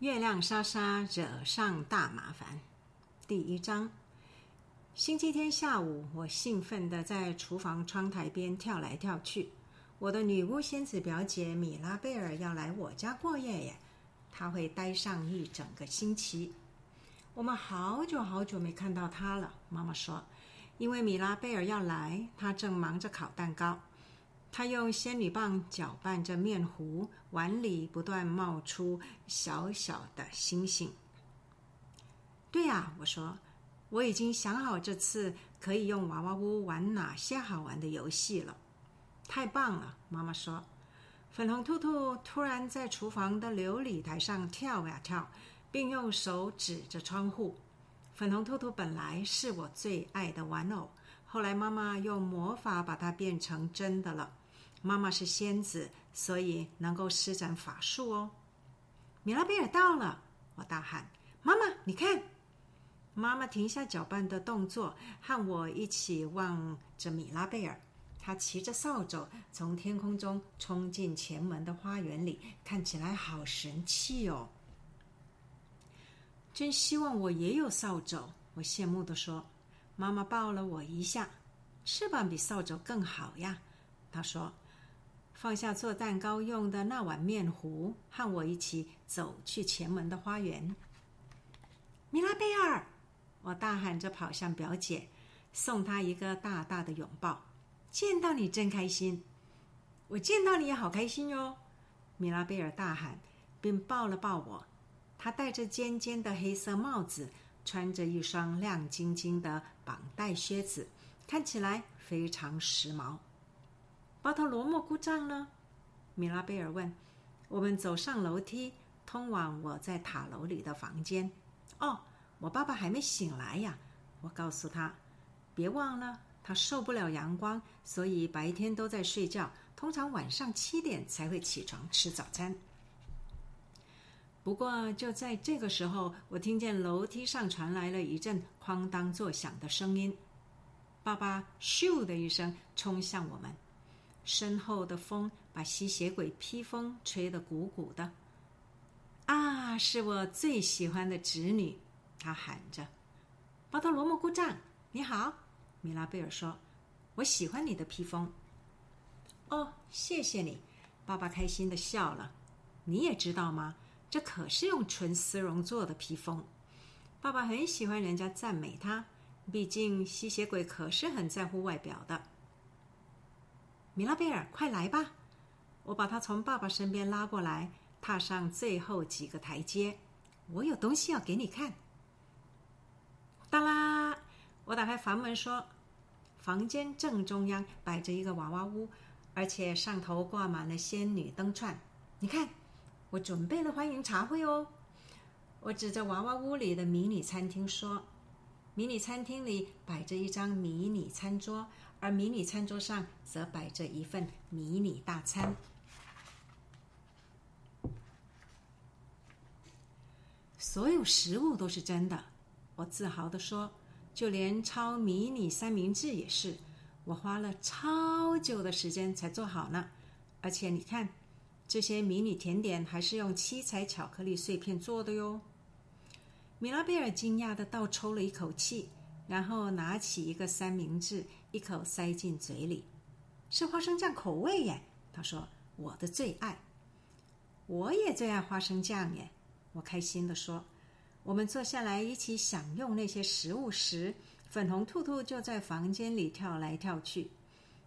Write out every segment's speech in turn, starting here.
月亮莎莎惹上大麻烦。第一章。星期天下午，我兴奋地在厨房窗台边跳来跳去。我的女巫仙子表姐米拉贝尔要来我家过夜耶，她会待上一整个星期。我们好久好久没看到她了，妈妈说，因为米拉贝尔要来，她正忙着烤蛋糕。他用仙女棒搅拌着面糊，碗里不断冒出小小的星星。对呀，我说，我已经想好这次可以用娃娃屋玩哪些好玩的游戏了。太棒了，妈妈说。粉红兔兔突然在厨房的琉璃台上跳呀跳，并用手指着窗户。粉红兔兔本来是我最爱的玩偶，后来妈妈用魔法把它变成真的了。妈妈是仙子，所以能够施展法术哦。米拉贝尔到了，我大喊：“妈妈，你看！”妈妈停下搅拌的动作，和我一起望着米拉贝尔。他骑着扫帚从天空中冲进前门的花园里，看起来好神气哦！真希望我也有扫帚，我羡慕地说。妈妈抱了我一下，翅膀比扫帚更好呀，她说。放下做蛋糕用的那碗面糊，和我一起走去前门的花园。米拉贝尔，我大喊着跑向表姐，送她一个大大的拥抱。见到你真开心，我见到你也好开心哟！米拉贝尔大喊，并抱了抱我。她戴着尖尖的黑色帽子，穿着一双亮晶晶的绑带靴子，看起来非常时髦。巴特罗莫故障呢？米拉贝尔问。我们走上楼梯，通往我在塔楼里的房间。哦，我爸爸还没醒来呀！我告诉他，别忘了，他受不了阳光，所以白天都在睡觉，通常晚上七点才会起床吃早餐。不过就在这个时候，我听见楼梯上传来了一阵哐当作响的声音。爸爸咻的一声冲向我们。身后的风把吸血鬼披风吹得鼓鼓的。啊，是我最喜欢的侄女，她喊着：“巴特罗莫故障，你好。”米拉贝尔说：“我喜欢你的披风。”哦，谢谢你，爸爸开心的笑了。你也知道吗？这可是用纯丝绒做的披风。爸爸很喜欢人家赞美他，毕竟吸血鬼可是很在乎外表的。米拉贝尔，快来吧！我把他从爸爸身边拉过来，踏上最后几个台阶。我有东西要给你看。当啦！我打开房门说：“房间正中央摆着一个娃娃屋，而且上头挂满了仙女灯串。你看，我准备了欢迎茶会哦。”我指着娃娃屋里的迷你餐厅说：“迷你餐厅里摆着一张迷你餐桌。”而迷你餐桌上则摆着一份迷你大餐，所有食物都是真的。我自豪地说：“就连超迷你三明治也是，我花了超久的时间才做好呢。而且你看，这些迷你甜点还是用七彩巧克力碎片做的哟。”米拉贝尔惊讶的倒抽了一口气。然后拿起一个三明治，一口塞进嘴里，是花生酱口味耶。他说：“我的最爱。”我也最爱花生酱耶。我开心的说：“我们坐下来一起享用那些食物时，粉红兔兔就在房间里跳来跳去。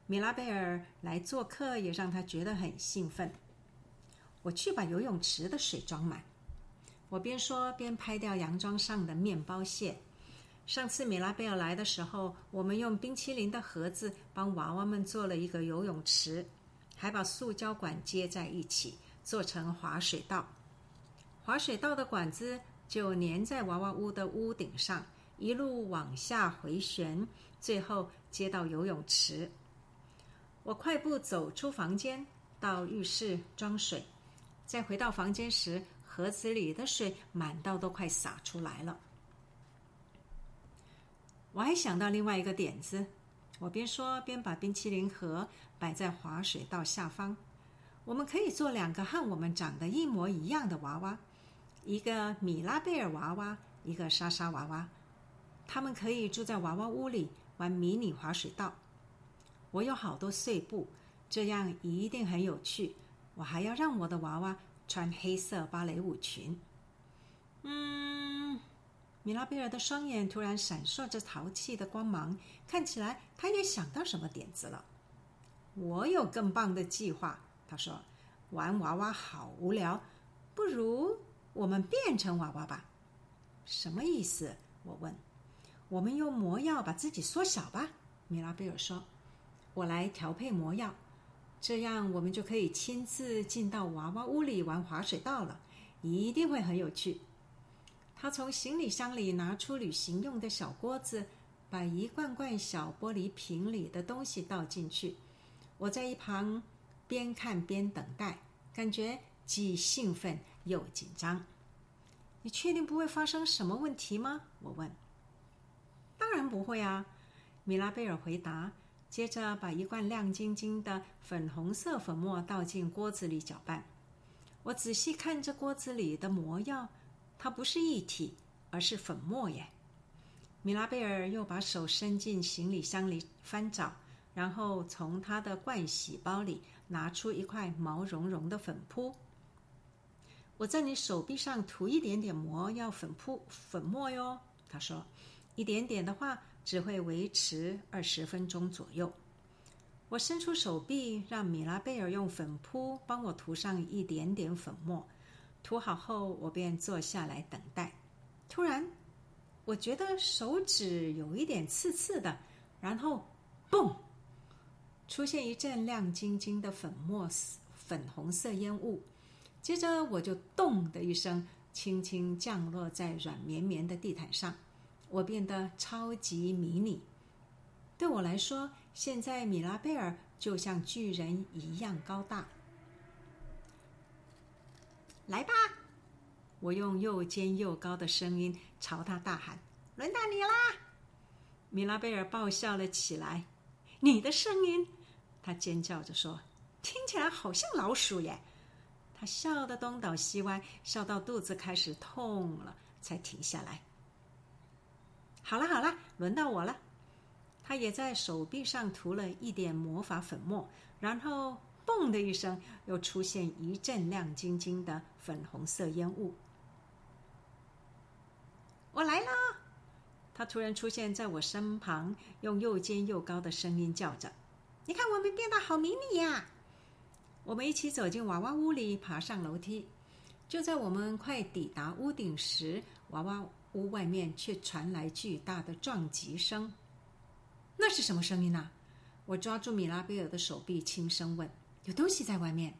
米拉贝尔来做客也让他觉得很兴奋。我去把游泳池的水装满。”我边说边拍掉洋装上的面包屑。上次米拉贝尔来的时候，我们用冰淇淋的盒子帮娃娃们做了一个游泳池，还把塑胶管接在一起做成滑水道。滑水道的管子就粘在娃娃屋的屋顶上，一路往下回旋，最后接到游泳池。我快步走出房间，到浴室装水，再回到房间时，盒子里的水满到都快洒出来了。我还想到另外一个点子，我边说边把冰淇淋盒摆在滑水道下方。我们可以做两个和我们长得一模一样的娃娃，一个米拉贝尔娃娃，一个莎莎娃娃。他们可以住在娃娃屋里玩迷你滑水道。我有好多碎布，这样一定很有趣。我还要让我的娃娃穿黑色芭蕾舞裙。嗯，米拉贝尔的双眼突然闪烁着淘气的光芒，看起来他也想到什么点子了。我有更棒的计划，他说：“玩娃娃好无聊，不如我们变成娃娃吧。”什么意思？我问。我们用魔药把自己缩小吧，米拉贝尔说：“我来调配魔药，这样我们就可以亲自进到娃娃屋里玩滑水道了，一定会很有趣。”他从行李箱里拿出旅行用的小锅子，把一罐罐小玻璃瓶里的东西倒进去。我在一旁边看边等待，感觉既兴奋又紧张。你确定不会发生什么问题吗？我问。当然不会啊，米拉贝尔回答。接着把一罐亮晶晶的粉红色粉末倒进锅子里搅拌。我仔细看着锅子里的魔药，它不是液体，而是粉末耶。米拉贝尔又把手伸进行李箱里翻找，然后从他的盥洗包里拿出一块毛茸茸的粉扑。我在你手臂上涂一点点魔药粉扑粉末哟，他说。一点点的话，只会维持二十分钟左右。我伸出手臂，让米拉贝尔用粉扑帮我涂上一点点粉末。涂好后，我便坐下来等待。突然，我觉得手指有一点刺刺的，然后，嘣，出现一阵亮晶晶的粉末粉红色烟雾。接着，我就咚的一声，轻轻降落在软绵绵的地毯上。我变得超级迷你。对我来说，现在米拉贝尔就像巨人一样高大。来吧！我用又尖又高的声音朝他大喊：“轮到你啦！”米拉贝尔爆笑了起来。“你的声音！”他尖叫着说，“听起来好像老鼠耶！”他笑得东倒西歪，笑到肚子开始痛了，才停下来。好了好了，轮到我了。他也在手臂上涂了一点魔法粉末，然后“嘣”的一声，又出现一阵亮晶晶的粉红色烟雾。我来了！他突然出现在我身旁，用又尖又高的声音叫着：“你看，我们变得好迷你呀！”我们一起走进娃娃屋里，爬上楼梯。就在我们快抵达屋顶时，娃娃。屋外面却传来巨大的撞击声。那是什么声音呢？我抓住米拉贝尔的手臂，轻声问：“有东西在外面？”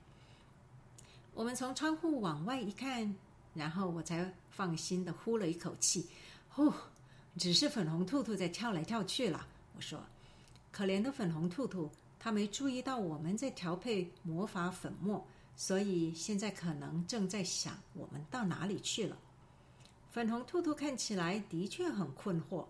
我们从窗户往外一看，然后我才放心的呼了一口气：“呼，只是粉红兔兔在跳来跳去了。”我说：“可怜的粉红兔兔，它没注意到我们在调配魔法粉末，所以现在可能正在想我们到哪里去了。”粉红兔兔看起来的确很困惑，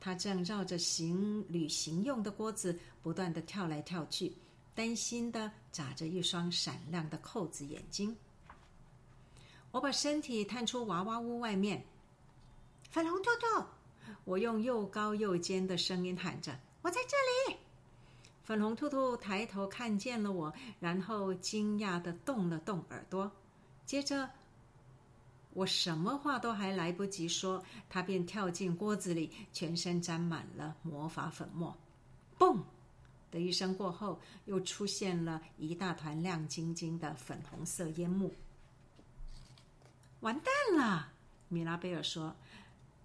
它正绕着行旅行用的锅子不断的跳来跳去，担心的眨着一双闪亮的扣子眼睛。我把身体探出娃娃屋外面，粉红兔兔，我用又高又尖的声音喊着：“我在这里！”粉红兔兔抬头看见了我，然后惊讶的动了动耳朵，接着。我什么话都还来不及说，它便跳进锅子里，全身沾满了魔法粉末。嘣的一声过后，又出现了一大团亮晶晶的粉红色烟幕。完蛋了，米拉贝尔说：“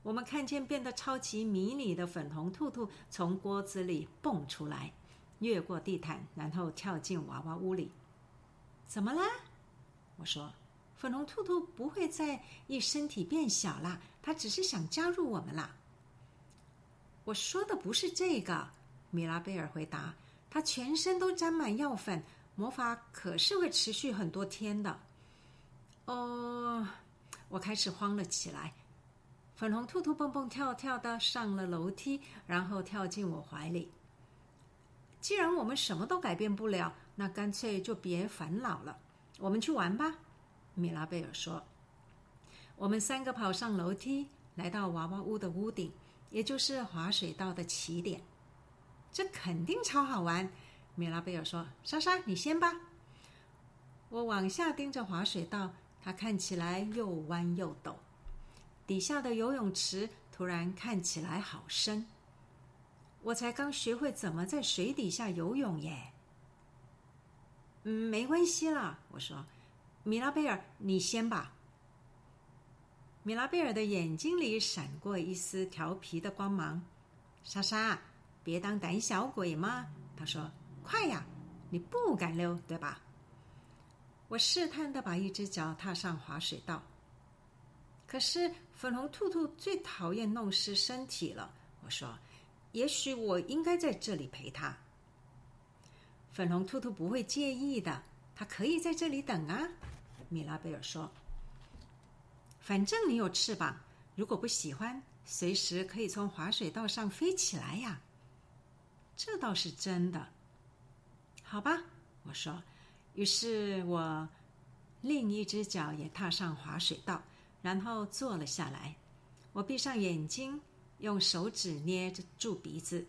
我们看见变得超级迷你的粉红兔兔从锅子里蹦出来，越过地毯，然后跳进娃娃屋里。怎么了？”我说。粉红兔兔不会再一身体变小了，它只是想加入我们啦。我说的不是这个，米拉贝尔回答。他全身都沾满药粉，魔法可是会持续很多天的。哦，我开始慌了起来。粉红兔兔蹦蹦跳跳的上了楼梯，然后跳进我怀里。既然我们什么都改变不了，那干脆就别烦恼了，我们去玩吧。米拉贝尔说：“我们三个跑上楼梯，来到娃娃屋的屋顶，也就是滑水道的起点。这肯定超好玩，米拉贝尔说：“莎莎，你先吧。”我往下盯着滑水道，它看起来又弯又陡。底下的游泳池突然看起来好深。我才刚学会怎么在水底下游泳耶。嗯，没关系啦，我说，米拉贝尔，你先吧。米拉贝尔的眼睛里闪过一丝调皮的光芒。莎莎，别当胆小鬼嘛，他说，快呀，你不敢溜，对吧？我试探的把一只脚踏上滑水道。可是粉红兔兔最讨厌弄湿身体了。我说：“也许我应该在这里陪他。”粉红兔兔不会介意的，它可以在这里等啊。米拉贝尔说：“反正你有翅膀，如果不喜欢，随时可以从滑水道上飞起来呀。”这倒是真的。好吧，我说。于是我另一只脚也踏上滑水道。然后坐了下来，我闭上眼睛，用手指捏着住鼻子。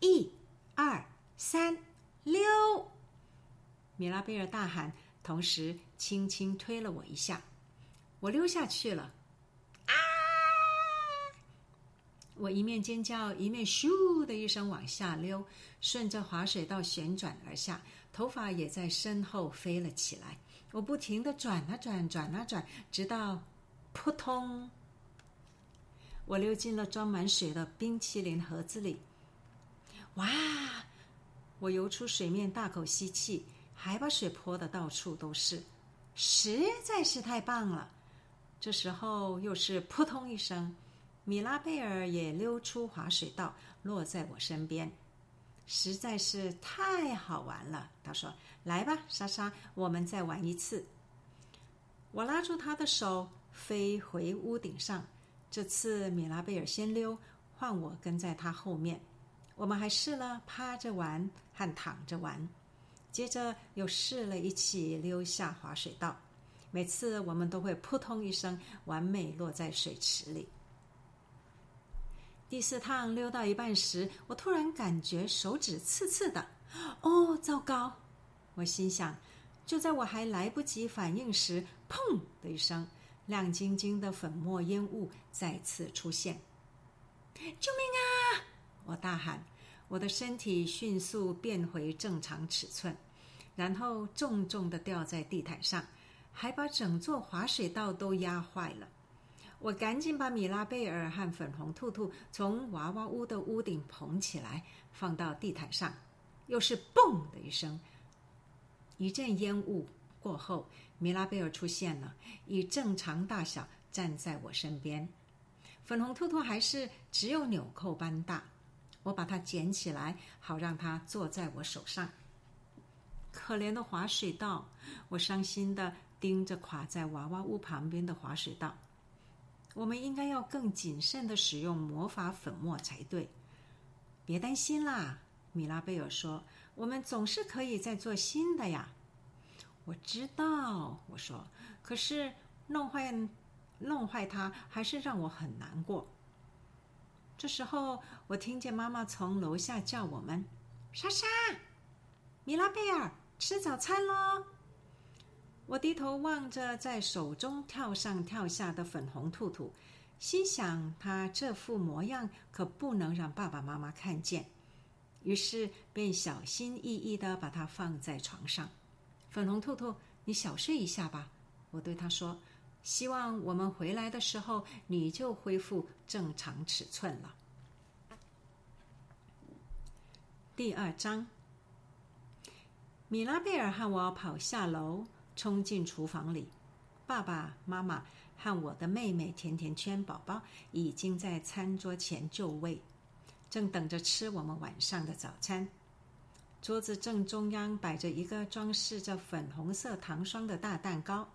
一、二、三、溜！米拉贝尔大喊，同时轻轻推了我一下，我溜下去了。啊！我一面尖叫，一面咻的一声往下溜，顺着滑水道旋转而下，头发也在身后飞了起来。我不停的转啊转，转啊转，直到。扑通！我溜进了装满水的冰淇淋盒子里。哇！我游出水面，大口吸气，还把水泼的到处都是，实在是太棒了。这时候又是扑通一声，米拉贝尔也溜出滑水道，落在我身边，实在是太好玩了。他说：“来吧，莎莎，我们再玩一次。”我拉住他的手。飞回屋顶上，这次米拉贝尔先溜，换我跟在他后面。我们还试了趴着玩和躺着玩，接着又试了一起溜下滑水道。每次我们都会扑通一声，完美落在水池里。第四趟溜到一半时，我突然感觉手指刺刺的。哦，糟糕！我心想。就在我还来不及反应时，砰的一声。亮晶晶的粉末烟雾再次出现，救命啊！我大喊，我的身体迅速变回正常尺寸，然后重重的掉在地毯上，还把整座滑水道都压坏了。我赶紧把米拉贝尔和粉红兔兔从娃娃屋的屋顶捧起来，放到地毯上，又是嘣的一声，一阵烟雾过后。米拉贝尔出现了，以正常大小站在我身边。粉红兔兔还是只有纽扣般大。我把它捡起来，好让它坐在我手上。可怜的滑水道，我伤心的盯着垮在娃娃屋旁边的滑水道。我们应该要更谨慎的使用魔法粉末才对。别担心啦，米拉贝尔说：“我们总是可以再做新的呀。”我知道，我说，可是弄坏弄坏它，还是让我很难过。这时候，我听见妈妈从楼下叫我们：“莎莎，米拉贝尔，吃早餐喽！”我低头望着在手中跳上跳下的粉红兔兔，心想：他这副模样可不能让爸爸妈妈看见。于是，便小心翼翼的把它放在床上。粉红兔兔，你小睡一下吧。我对他说：“希望我们回来的时候，你就恢复正常尺寸了。”第二章，米拉贝尔和我跑下楼，冲进厨房里。爸爸妈妈和我的妹妹甜甜圈宝宝已经在餐桌前就位，正等着吃我们晚上的早餐。桌子正中央摆着一个装饰着粉红色糖霜的大蛋糕，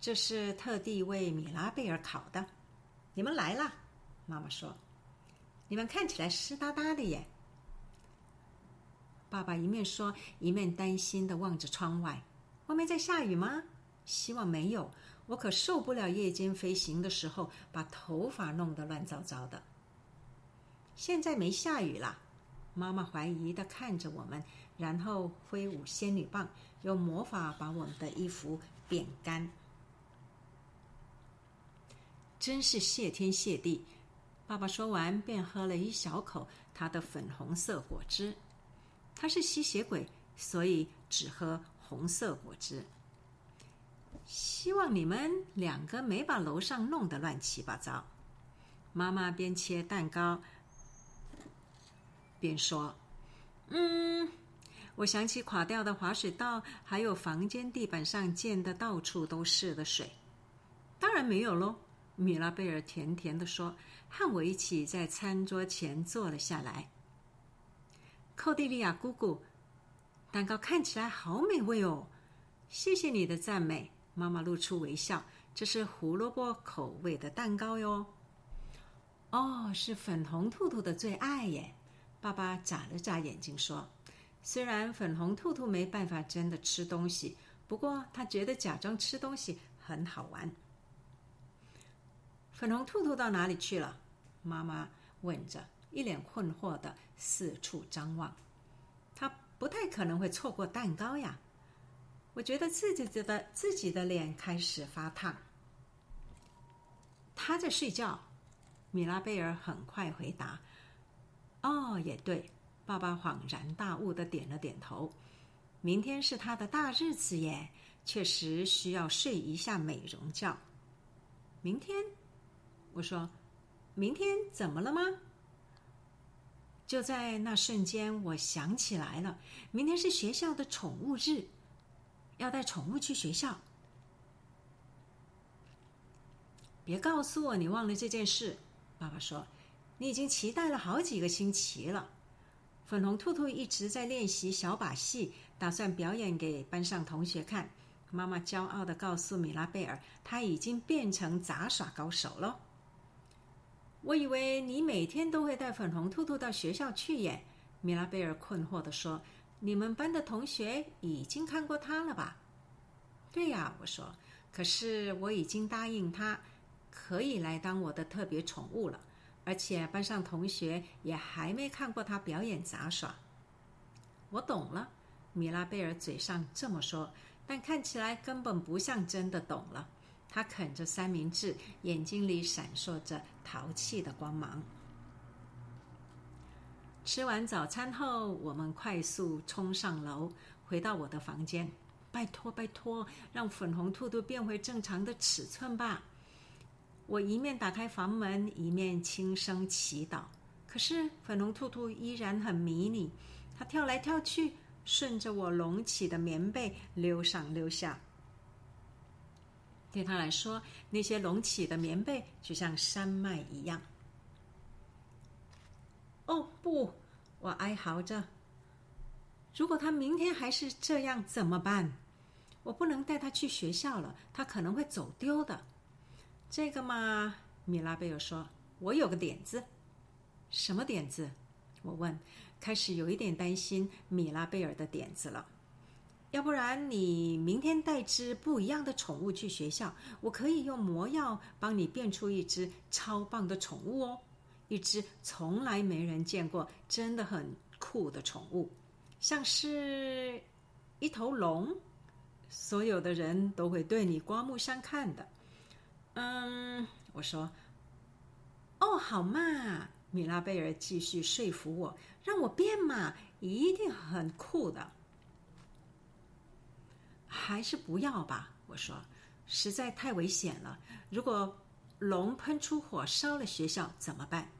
这是特地为米拉贝尔烤的。你们来了，妈妈说：“你们看起来湿哒哒的耶。”爸爸一面说，一面担心的望着窗外：“外面在下雨吗？希望没有。我可受不了夜间飞行的时候把头发弄得乱糟糟的。现在没下雨了，妈妈怀疑的看着我们，然后挥舞仙女棒，用魔法把我们的衣服变干。真是谢天谢地！爸爸说完，便喝了一小口他的粉红色果汁。他是吸血鬼，所以只喝红色果汁。希望你们两个没把楼上弄得乱七八糟。妈妈边切蛋糕边说：“嗯，我想起垮掉的滑水道，还有房间地板上溅的到处都是的水。当然没有喽。”米拉贝尔甜甜的说，和我一起在餐桌前坐了下来。寇蒂利亚姑姑，蛋糕看起来好美味哦！谢谢你的赞美。妈妈露出微笑。这是胡萝卜口味的蛋糕哟。哦，是粉红兔兔的最爱耶！爸爸眨了眨眼睛说：“虽然粉红兔兔没办法真的吃东西，不过他觉得假装吃东西很好玩。”粉红兔兔到哪里去了？妈妈问着，一脸困惑的四处张望。不太可能会错过蛋糕呀！我觉得自己的自己的脸开始发烫。他在睡觉。米拉贝尔很快回答：“哦，也对。”爸爸恍然大悟的点了点头。明天是他的大日子耶，确实需要睡一下美容觉。明天。我说：“明天怎么了吗？”就在那瞬间，我想起来了，明天是学校的宠物日，要带宠物去学校。别告诉我你忘了这件事，爸爸说：“你已经期待了好几个星期了。”粉红兔兔一直在练习小把戏，打算表演给班上同学看。妈妈骄傲的告诉米拉贝尔：“他已经变成杂耍高手了。”我以为你每天都会带粉红兔兔到学校去耶，米拉贝尔困惑的说：“你们班的同学已经看过他了吧？”“对呀。”我说，“可是我已经答应他，可以来当我的特别宠物了，而且班上同学也还没看过他表演杂耍。”我懂了，米拉贝尔嘴上这么说，但看起来根本不像真的懂了。他啃着三明治，眼睛里闪烁着淘气的光芒。吃完早餐后，我们快速冲上楼，回到我的房间。拜托，拜托，让粉红兔兔变回正常的尺寸吧！我一面打开房门，一面轻声祈祷。可是粉红兔兔依然很迷你，它跳来跳去，顺着我隆起的棉被溜上溜下。对他来说，那些隆起的棉被就像山脉一样。哦不！我哀嚎着。如果他明天还是这样怎么办？我不能带他去学校了，他可能会走丢的。这个嘛，米拉贝尔说：“我有个点子。”什么点子？我问，开始有一点担心米拉贝尔的点子了。要不然你明天带只不一样的宠物去学校，我可以用魔药帮你变出一只超棒的宠物哦，一只从来没人见过、真的很酷的宠物，像是一头龙，所有的人都会对你刮目相看的。嗯，我说，哦，好嘛，米拉贝尔继续说服我，让我变嘛，一定很酷的。还是不要吧，我说，实在太危险了。如果龙喷出火烧了学校怎么办？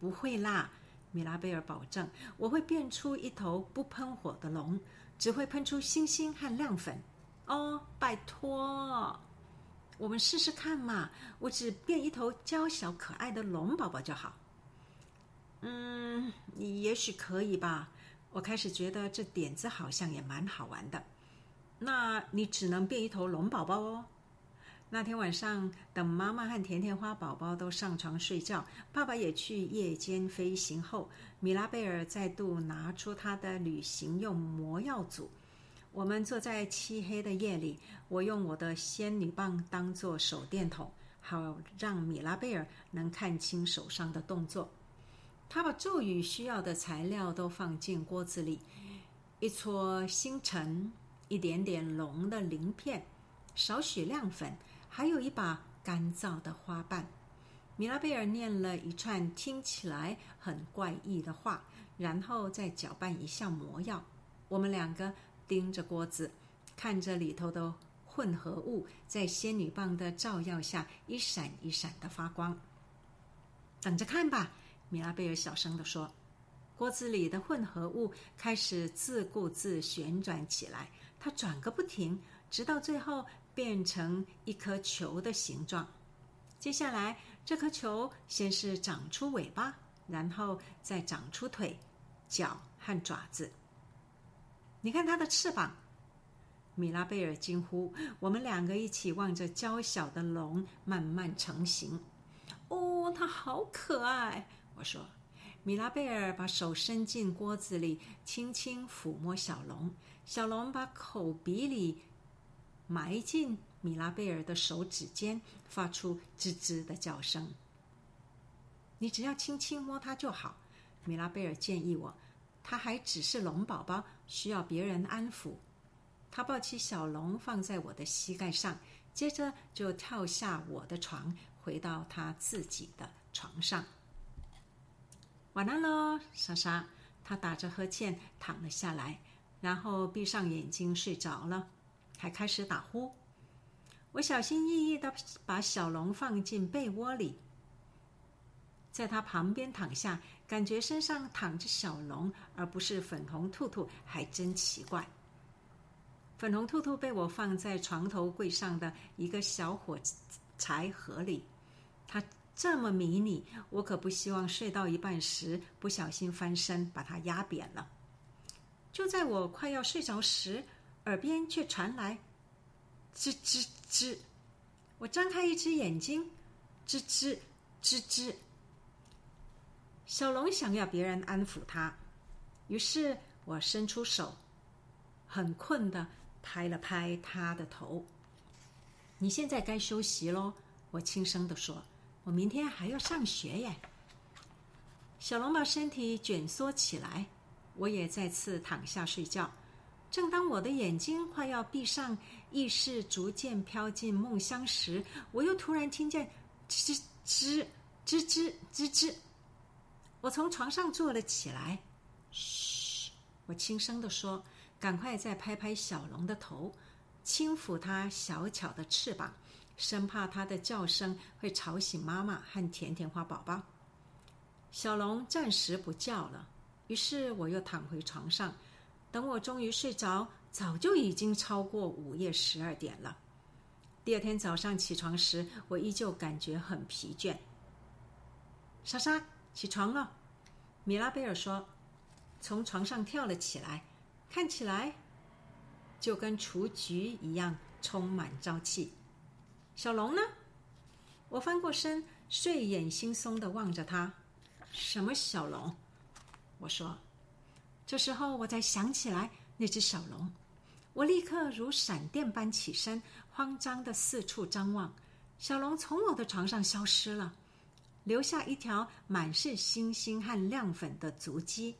不会啦，米拉贝尔保证，我会变出一头不喷火的龙，只会喷出星星和亮粉。哦，拜托，我们试试看嘛。我只变一头娇小可爱的龙宝宝就好。嗯，也许可以吧。我开始觉得这点子好像也蛮好玩的。那你只能变一头龙宝宝哦。那天晚上，等妈妈和甜甜花宝宝都上床睡觉，爸爸也去夜间飞行后，米拉贝尔再度拿出他的旅行用魔药组。我们坐在漆黑的夜里，我用我的仙女棒当做手电筒，好让米拉贝尔能看清手上的动作。他把咒语需要的材料都放进锅子里：一撮星辰，一点点龙的鳞片，少许亮粉，还有一把干燥的花瓣。米拉贝尔念了一串听起来很怪异的话，然后再搅拌一下魔药。我们两个。盯着锅子，看着里头的混合物在仙女棒的照耀下一闪一闪的发光。等着看吧，米拉贝尔小声的说。锅子里的混合物开始自顾自旋转起来，它转个不停，直到最后变成一颗球的形状。接下来，这颗球先是长出尾巴，然后再长出腿、脚和爪子。你看它的翅膀，米拉贝尔惊呼。我们两个一起望着娇小的龙慢慢成型。哦，它好可爱！我说。米拉贝尔把手伸进锅子里，轻轻抚摸小龙。小龙把口鼻里埋进米拉贝尔的手指间，发出吱吱的叫声。你只要轻轻摸它就好，米拉贝尔建议我。他还只是龙宝宝，需要别人安抚。他抱起小龙放在我的膝盖上，接着就跳下我的床，回到他自己的床上。晚安喽，莎莎。他打着呵欠躺了下来，然后闭上眼睛睡着了，还开始打呼。我小心翼翼的把小龙放进被窝里。在他旁边躺下，感觉身上躺着小龙，而不是粉红兔兔，还真奇怪。粉红兔兔被我放在床头柜上的一个小火柴盒里，它这么迷你，我可不希望睡到一半时不小心翻身把它压扁了。就在我快要睡着时，耳边却传来吱吱吱，我张开一只眼睛，吱吱吱吱。小龙想要别人安抚他，于是我伸出手，很困的拍了拍他的头。你现在该休息喽，我轻声的说。我明天还要上学耶。小龙把身体卷缩起来，我也再次躺下睡觉。正当我的眼睛快要闭上，意识逐渐飘进梦乡时，我又突然听见吱吱吱吱吱吱。我从床上坐了起来，嘘，我轻声的说：“赶快再拍拍小龙的头，轻抚它小巧的翅膀，生怕它的叫声会吵醒妈妈和甜甜花宝宝。”小龙暂时不叫了，于是我又躺回床上。等我终于睡着，早就已经超过午夜十二点了。第二天早上起床时，我依旧感觉很疲倦。莎莎。起床了，米拉贝尔说，从床上跳了起来，看起来就跟雏菊一样充满朝气。小龙呢？我翻过身，睡眼惺忪的望着他。什么小龙？我说。这时候我才想起来那只小龙，我立刻如闪电般起身，慌张的四处张望。小龙从我的床上消失了。留下一条满是星星和亮粉的足迹，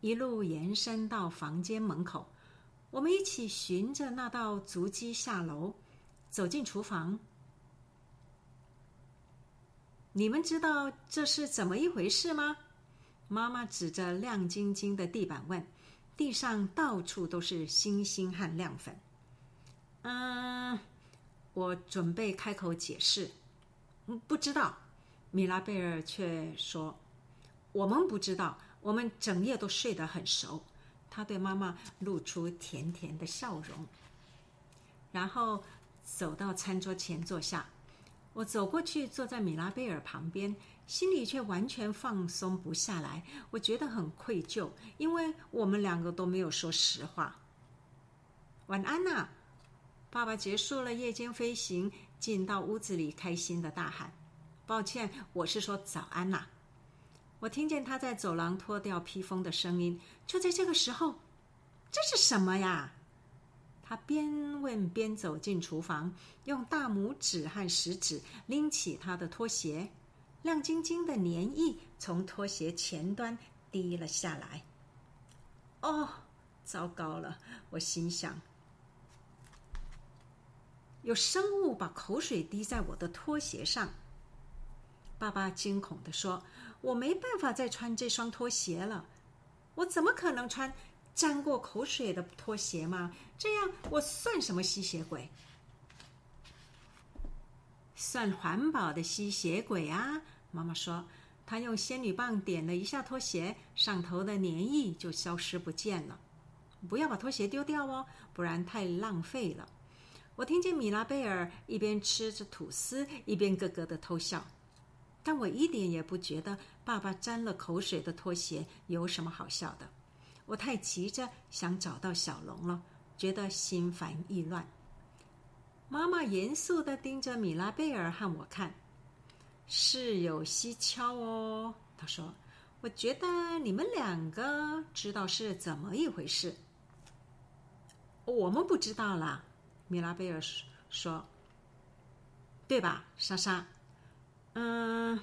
一路延伸到房间门口。我们一起循着那道足迹下楼，走进厨房。你们知道这是怎么一回事吗？妈妈指着亮晶晶的地板问：“地上到处都是星星和亮粉。”嗯，我准备开口解释。嗯，不知道。米拉贝尔却说：“我们不知道，我们整夜都睡得很熟。”他对妈妈露出甜甜的笑容，然后走到餐桌前坐下。我走过去，坐在米拉贝尔旁边，心里却完全放松不下来。我觉得很愧疚，因为我们两个都没有说实话。晚安呐！爸爸结束了夜间飞行，进到屋子里，开心的大喊。抱歉，我是说早安呐。我听见他在走廊脱掉披风的声音。就在这个时候，这是什么呀？他边问边走进厨房，用大拇指和食指拎起他的拖鞋，亮晶晶的粘液从拖鞋前端滴了下来。哦，糟糕了！我心想，有生物把口水滴在我的拖鞋上。爸爸惊恐地说：“我没办法再穿这双拖鞋了，我怎么可能穿？”沾过口水的拖鞋吗？这样我算什么吸血鬼？算环保的吸血鬼啊！妈妈说，她用仙女棒点了一下拖鞋，上头的粘液就消失不见了。不要把拖鞋丢掉哦，不然太浪费了。我听见米拉贝尔一边吃着吐司，一边咯咯的偷笑，但我一点也不觉得爸爸沾了口水的拖鞋有什么好笑的。我太急着想找到小龙了，觉得心烦意乱。妈妈严肃的盯着米拉贝尔和我看，事有蹊跷哦。她说：“我觉得你们两个知道是怎么一回事。”我们不知道啦，米拉贝尔说：“对吧，莎莎？”嗯，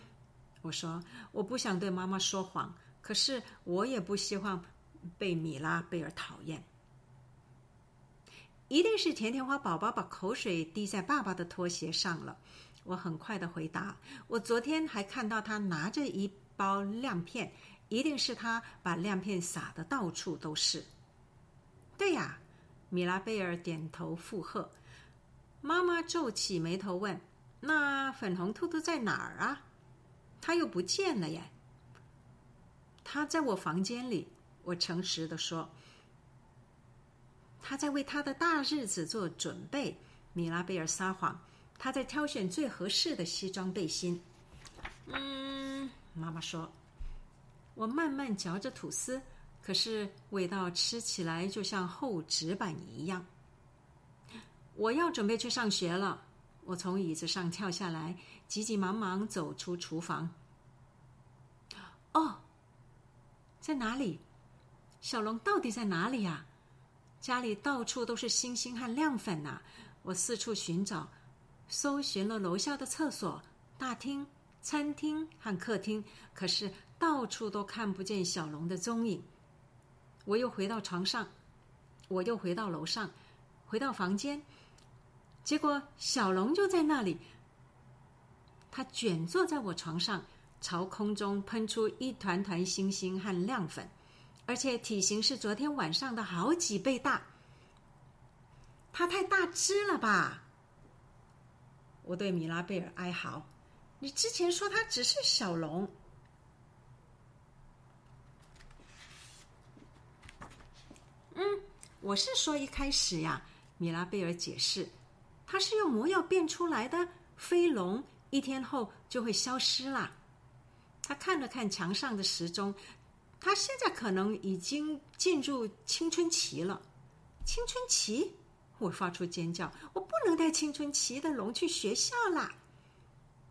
我说我不想对妈妈说谎，可是我也不希望。被米拉贝尔讨厌，一定是甜甜花宝宝把口水滴在爸爸的拖鞋上了。我很快的回答：“我昨天还看到他拿着一包亮片，一定是他把亮片撒的到处都是。”对呀，米拉贝尔点头附和。妈妈皱起眉头问：“那粉红兔兔在哪儿啊？他又不见了耶？”他在我房间里。我诚实的说：“他在为他的大日子做准备。”米拉贝尔撒谎，他在挑选最合适的西装背心。嗯，妈妈说：“我慢慢嚼着吐司，可是味道吃起来就像厚纸板一样。”我要准备去上学了。我从椅子上跳下来，急急忙忙走出厨房。哦，在哪里？小龙到底在哪里呀？家里到处都是星星和亮粉呐！我四处寻找，搜寻了楼下的厕所、大厅、餐厅和客厅，可是到处都看不见小龙的踪影。我又回到床上，我又回到楼上，回到房间，结果小龙就在那里。他卷坐在我床上，朝空中喷出一团团星星和亮粉。而且体型是昨天晚上的好几倍大，它太大只了吧？我对米拉贝尔哀嚎：“你之前说它只是小龙。”嗯，我是说一开始呀，米拉贝尔解释，它是用魔药变出来的飞龙，一天后就会消失啦。他看了看墙上的时钟。他现在可能已经进入青春期了。青春期，我发出尖叫！我不能带青春期的龙去学校啦。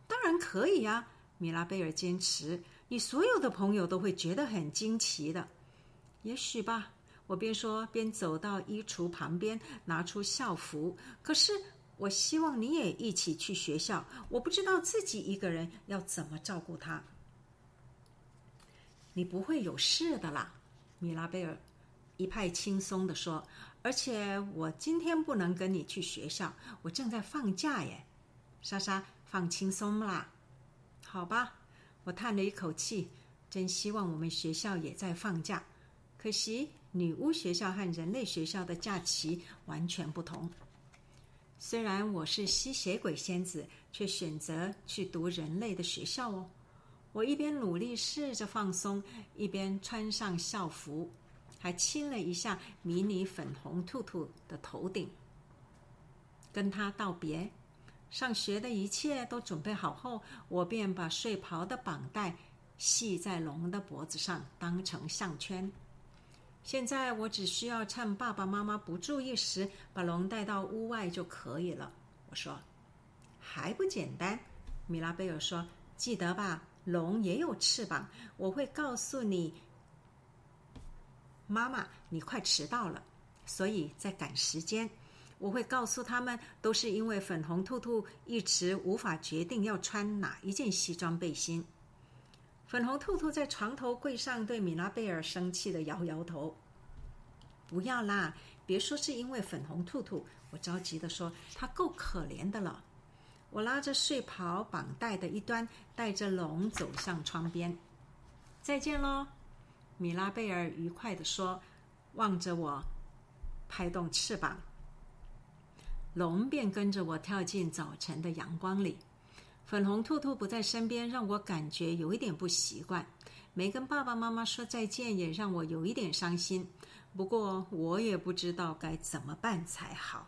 当然可以呀，米拉贝尔坚持。你所有的朋友都会觉得很惊奇的。也许吧。我边说边走到衣橱旁边，拿出校服。可是我希望你也一起去学校。我不知道自己一个人要怎么照顾他。你不会有事的啦，米拉贝尔一派轻松的说。而且我今天不能跟你去学校，我正在放假耶。莎莎，放轻松啦，好吧。我叹了一口气，真希望我们学校也在放假。可惜女巫学校和人类学校的假期完全不同。虽然我是吸血鬼仙子，却选择去读人类的学校哦。我一边努力试着放松，一边穿上校服，还亲了一下迷你粉红兔兔的头顶，跟他道别。上学的一切都准备好后，我便把睡袍的绑带系在龙的脖子上，当成项圈。现在我只需要趁爸爸妈妈不注意时，把龙带到屋外就可以了。我说：“还不简单？”米拉贝尔说：“记得吧？”龙也有翅膀，我会告诉你，妈妈，你快迟到了，所以在赶时间。我会告诉他们，都是因为粉红兔兔一直无法决定要穿哪一件西装背心。粉红兔兔在床头柜上对米拉贝尔生气的摇摇头：“不要啦，别说是因为粉红兔兔。”我着急的说：“他够可怜的了。”我拉着睡袍绑带的一端，带着龙走向窗边。“再见喽！”米拉贝尔愉快的说，望着我，拍动翅膀。龙便跟着我跳进早晨的阳光里。粉红兔兔不在身边，让我感觉有一点不习惯。没跟爸爸妈妈说再见，也让我有一点伤心。不过我也不知道该怎么办才好。